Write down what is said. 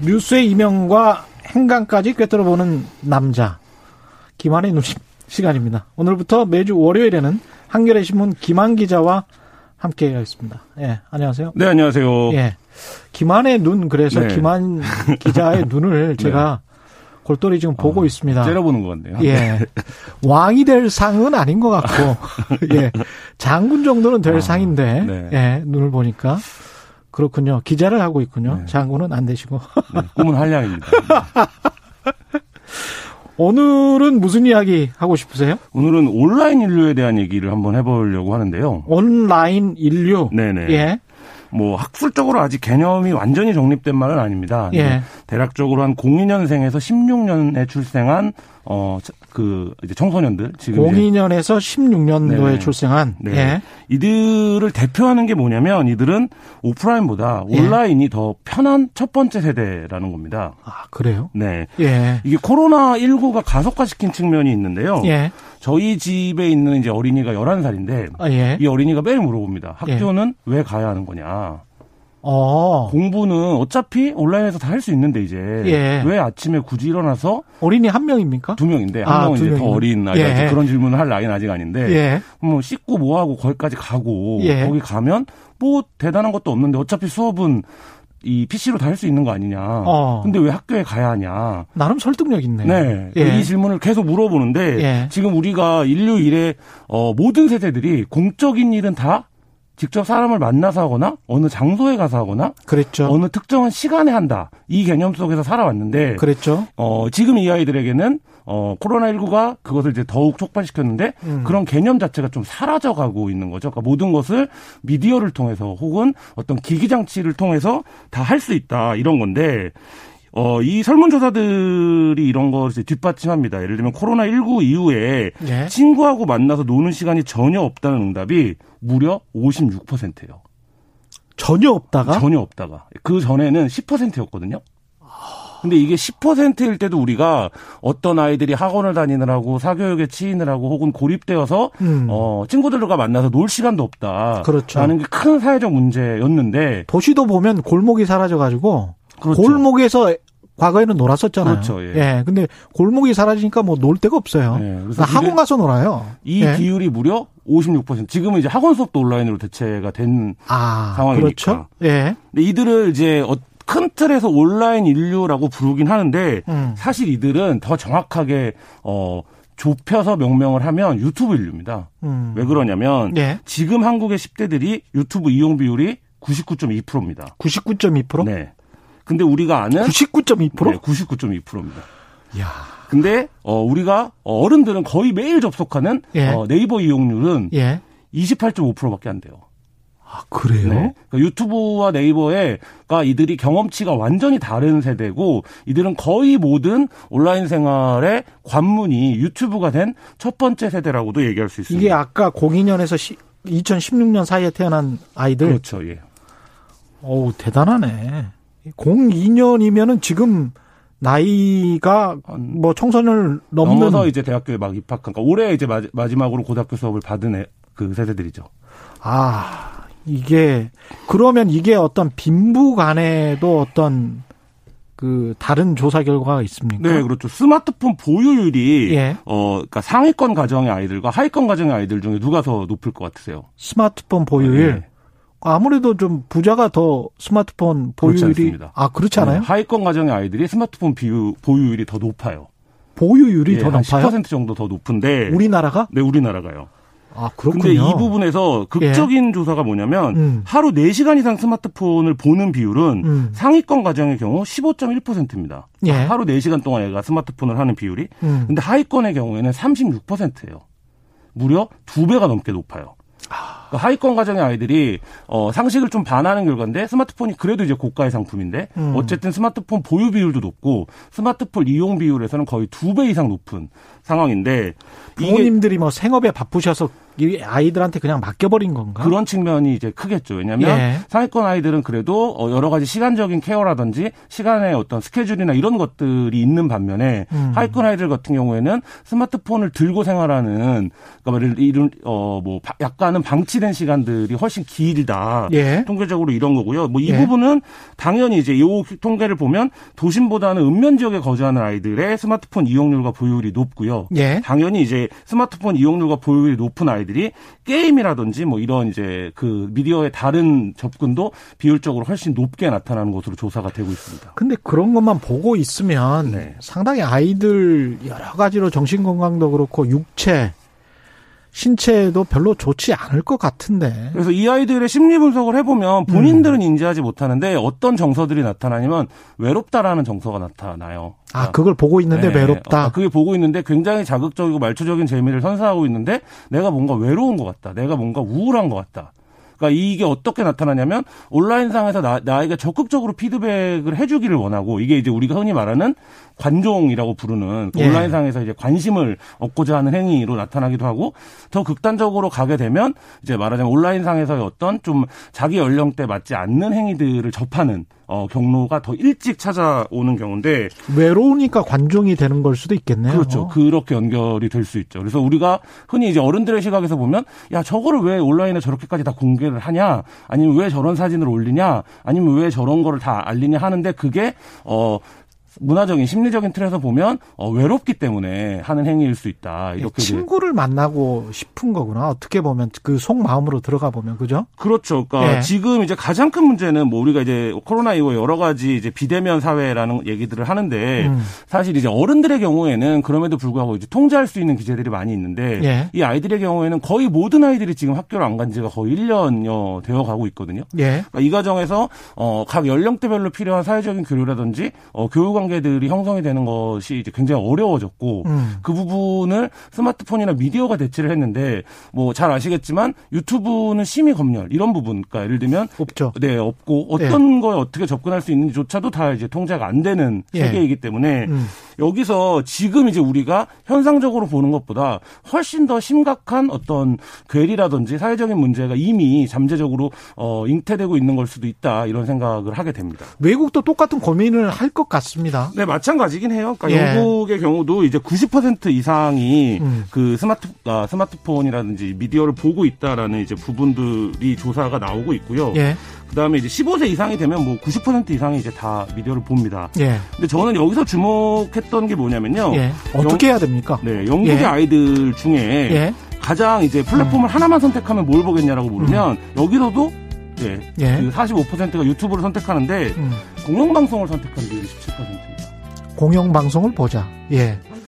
뉴스의 이명과 행간까지 꿰뚫어보는 남자. 김한의 눈 시간입니다. 오늘부터 매주 월요일에는 한겨레 신문 김한 기자와 함께 하겠습니다. 예, 안녕하세요. 네, 안녕하세요. 예. 김한의 눈, 그래서 네. 김한 기자의 눈을 제가 골똘히 지금 보고 있습니다. 째려보는 것 같네요. 예. 왕이 될 상은 아닌 것 같고, 예. 장군 정도는 될 아, 상인데, 네. 예. 눈을 보니까. 그렇군요. 기자를 하고 있군요. 네. 장군은 안 되시고. 네, 꿈은 한량입니다. 오늘은 무슨 이야기 하고 싶으세요? 오늘은 온라인 인류에 대한 얘기를 한번 해보려고 하는데요. 온라인 인류. 네네. 예. 뭐 학술적으로 아직 개념이 완전히 정립된 말은 아닙니다. 예. 대략적으로 한 02년생에서 16년에 출생한 어 그 이제 청소년들 지금 이제 02년에서 16년도에 네. 출생한. 네. 예. 이들을 대표하는 게 뭐냐면 이들은 오프라인보다 예. 온라인이 더 편한 첫 번째 세대라는 겁니다. 아, 그래요? 네. 예. 이게 코로나 19가 가속화시킨 측면이 있는데요. 예. 저희 집에 있는 이제 어린이가 11살인데 아, 예. 이 어린이가 매일 물어봅니다. 학교는 왜 가야 하는 거냐? 어. 공부는 어차피 온라인에서 다 할 수 있는데 이제 예. 왜 아침에 굳이 일어나서 어린이 한 명입니까? 두 명인데 한 아, 명은 두 이제 더 명이면. 어린 아이가 예. 그런 질문을 할 나이는 아직 아닌데 예. 뭐 씻고 뭐 하고 거기까지 가고 예. 거기 가면 뭐 대단한 것도 없는데 어차피 수업은 이 PC로 다 할 수 있는 거 아니냐. 어. 근데 왜 학교에 가야 하냐. 나름 설득력 있네. 네. 예. 이 질문을 계속 물어보는데 예. 지금 우리가 인류 일에 어, 모든 세대들이 공적인 일은 다 직접 사람을 만나서 하거나 어느 장소에 가서 하거나 그랬죠. 어느 특정한 시간에 한다. 이 개념 속에서 살아왔는데 그랬죠. 어, 지금 이 아이들에게는 어, 코로나19가 그것을 이제 더욱 촉발시켰는데 음. 그런 개념 자체가 좀 사라져 가고 있는 거죠. 그러니까 모든 것을 미디어를 통해서 혹은 어떤 기기 장치를 통해서 다 할 수 있다 이런 건데 어, 이 설문조사들이 이런 것을 이제 뒷받침합니다. 예를 들면 코로나19 이후에 예. 친구하고 만나서 노는 시간이 전혀 없다는 응답이 무려 56%예요. 전혀 없다가 전혀 없다가. 그 전에는 10%였거든요. 근데 이게 10%일 때도 우리가 어떤 아이들이 학원을 다니느라고 사교육에 치이느라고 혹은 고립되어서 음. 어 친구들과 만나서 놀 시간도 없다. 그렇죠. 라는 게 큰 사회적 문제였는데 도시도 보면 골목이 사라져 가지고 그렇죠. 골목에서 과거에는 놀았었잖아요. 그렇죠, 예. 근데 골목이 사라지니까 뭐 놀 데가 없어요. 예, 그래서 나 학원 가서 놀아요. 이 예. 비율이 무려 56%. 지금은 이제 학원 수업도 온라인으로 대체가 된 아, 상황이니까. 그렇죠. 예. 근데 이들을 이제 어- 큰 틀에서 온라인 인류라고 부르긴 하는데 음. 사실 이들은 더 정확하게 어 좁혀서 명명을 하면 유튜브 인류입니다. 음. 왜 그러냐면 예. 지금 한국의 10대들이 유튜브 이용 비율이 99.2%입니다. 99.2%? 네. 근데 우리가 아는 99.2%? 네, 99.2%입니다. 야. 근데 어 우리가 어른들은 거의 매일 접속하는 예. 어, 네이버 이용률은 예. 28.5%밖에 안 돼요. 아, 그래요? 네. 그러니까 유튜브와 네이버에가 이들이 경험치가 완전히 다른 세대고 이들은 거의 모든 온라인 생활의 관문이 유튜브가 된 첫 번째 세대라고도 얘기할 수 있습니다. 이게 아까 02년에서 2016년 사이에 태어난 아이들. 그렇죠. 예. 어우, 대단하네. 02년이면은 지금 나이가 한- 뭐 청소년을 넘는 넘어서 이제 대학교에 막 입학한 그러니까 올해 이제 마지, 마지막으로 고등학교 수업을 받은 애, 그 세대들이죠. 아, 이게 그러면 이게 어떤 빈부 간에도 어떤 그 다른 조사 결과가 있습니까? 네, 그렇죠. 스마트폰 보유율이 예. 어 그러니까 상위권 가정의 아이들과 하위권 가정의 아이들 중에 누가 더 높을 것 같으세요? 스마트폰 보유율 네. 아무래도 좀 부자가 더 스마트폰 보유율이. 아 그렇지 않아요? 네, 하위권 가정의 아이들이 스마트폰 비유, 보유율이 더 높아요. 보유율이 예, 더한 높아요? 10% 정도 더 높은데 우리나라가? 네, 우리나라가요. 아 그렇군요. 근데 이 부분에서 극적인 조사가 뭐냐면 음. 하루 4시간 이상 스마트폰을 보는 비율은 음. 상위권 가정의 경우 15.1%입니다. 예. 하루 4시간 동안 얘가 스마트폰을 하는 비율이. 음. 근데 하위권의 경우에는 36%예요. 무려 두 배가 넘게 높아요. 그러니까 하위권 가정의 아이들이 어, 상식을 좀 반하는 결과인데 스마트폰이 그래도 이제 고가의 상품인데 음. 어쨌든 스마트폰 보유 비율도 높고 스마트폰 이용 비율에서는 거의 두 배 이상 높은 상황인데 부모님들이 뭐 생업에 바쁘셔서 이 아이들한테 그냥 맡겨버린 건가? 그런 측면이 이제 크겠죠. 왜냐하면 예. 상위권 아이들은 그래도 어, 여러 가지 시간적인 케어라든지 시간의 어떤 스케줄이나 이런 것들이 있는 반면에 음. 하위권 아이들 같은 경우에는 스마트폰을 들고 생활하는 그러니까 이런 어뭐 약간은 방치된 시간들이 훨씬 길다. 예. 통계적으로 이런 거고요. 뭐이 예. 부분은 당연히 이제 이 통계를 보면 도심보다는 읍면 지역에 거주하는 아이들의 스마트폰 이용률과 보유율이 높고요. 예. 당연히 이제 스마트폰 이용률과 보유율이 높은 아이들 이 게임이라든지 뭐 이런 이제 그 미디어의 다른 접근도 비율적으로 훨씬 높게 나타나는 것으로 조사가 되고 있습니다. 근데 그런 것만 보고 있으면 네. 상당히 아이들 여러 가지로 정신 건강도 그렇고 육체 신체도 별로 좋지 않을 것 같은데. 그래서 이 아이들의 심리 분석을 해보면 본인들은 인지하지 못하는데 어떤 정서들이 나타나냐면 외롭다라는 정서가 나타나요. 아, 그걸 보고 있는데 네. 외롭다. 어, 그게 보고 있는데 굉장히 자극적이고 말초적인 재미를 선사하고 있는데 내가 뭔가 외로운 것 같다. 내가 뭔가 우울한 것 같다. 그러니까 이게 어떻게 나타나냐면 온라인상에서 나, 나에게 적극적으로 피드백을 해주기를 원하고 이게 이제 우리가 흔히 말하는 관종이라고 부르는 그 예. 온라인상에서 이제 관심을 얻고자 하는 행위로 나타나기도 하고 더 극단적으로 가게 되면 이제 말하자면 온라인상에서의 어떤 좀 자기 연령대 맞지 않는 행위들을 접하는 어, 경로가 더 일찍 찾아오는 경우인데 외로우니까 관종이 되는 걸 수도 있겠네요. 그렇죠. 그렇게 연결이 될 수 있죠. 그래서 우리가 흔히 이제 어른들의 시각에서 보면 야 저거를 왜 온라인에 저렇게까지 다 공개를 하냐, 아니면 왜 저런 사진을 올리냐, 아니면 왜 저런 거를 다 알리냐 하는데 그게 어. 문화적인 심리적인 틀에서 보면 어, 외롭기 때문에 하는 행위일 수 있다 이렇게 이제 친구를 만나고 싶은 거구나. 어떻게 보면 그 속마음으로 들어가 보면 그죠? 그렇죠. 그러니까 예. 지금 이제 가장 큰 문제는 뭐 우리가 이제 코로나 이후 여러 가지 이제 비대면 사회라는 얘기들을 하는데 음. 사실 이제 어른들의 경우에는 그럼에도 불구하고 이제 통제할 수 있는 기제들이 많이 있는데 예. 이 아이들의 경우에는 거의 모든 아이들이 지금 학교를 안 간 지가 거의 1년여 되어 가고 있거든요. 예. 그러니까 이 과정에서 어, 각 연령대별로 필요한 사회적인 교류라든지 어, 교육 관계들이 형성이 되는 것이 이제 굉장히 어려워졌고 음. 그 부분을 스마트폰이나 미디어가 대체를 했는데 뭐 잘 아시겠지만 유튜브는 심의 검열 이런 부분 그러니까 예를 들면 없죠. 네 없고 어떤 거에 어떻게 접근할 수 있는지조차도 다 이제 통제가 안 되는 예. 세계이기 때문에 음. 여기서 지금 이제 우리가 현상적으로 보는 것보다 훨씬 더 심각한 어떤 괴리라든지 사회적인 문제가 이미 잠재적으로 어 잉태되고 있는 걸 수도 있다 이런 생각을 하게 됩니다. 외국도 똑같은 고민을 할 것 같습니다. 네, 마찬가지긴 해요. 그러니까 예. 영국의 경우도 이제 90% 이상이 음. 그 스마트 아, 스마트폰이라든지 미디어를 보고 있다라는 이제 부분들이 조사가 나오고 있고요. 예. 그다음에 이제 15세 이상이 되면 뭐 90% 이상이 이제 다 미디어를 봅니다. 예. 근데 저는 여기서 주목했던 게 뭐냐면요. 예. 어떻게 해야 됩니까? 네, 영국의 예. 아이들 중에 예. 가장 이제 플랫폼을 하나만 선택하면 뭘 보겠냐라고 물으면 여기서도 예, 음. 예. 그 45%가 유튜브를 선택하는데 음. 공영방송을 선택한 비율이 17%입니다. 공영 방송을 보자. 예.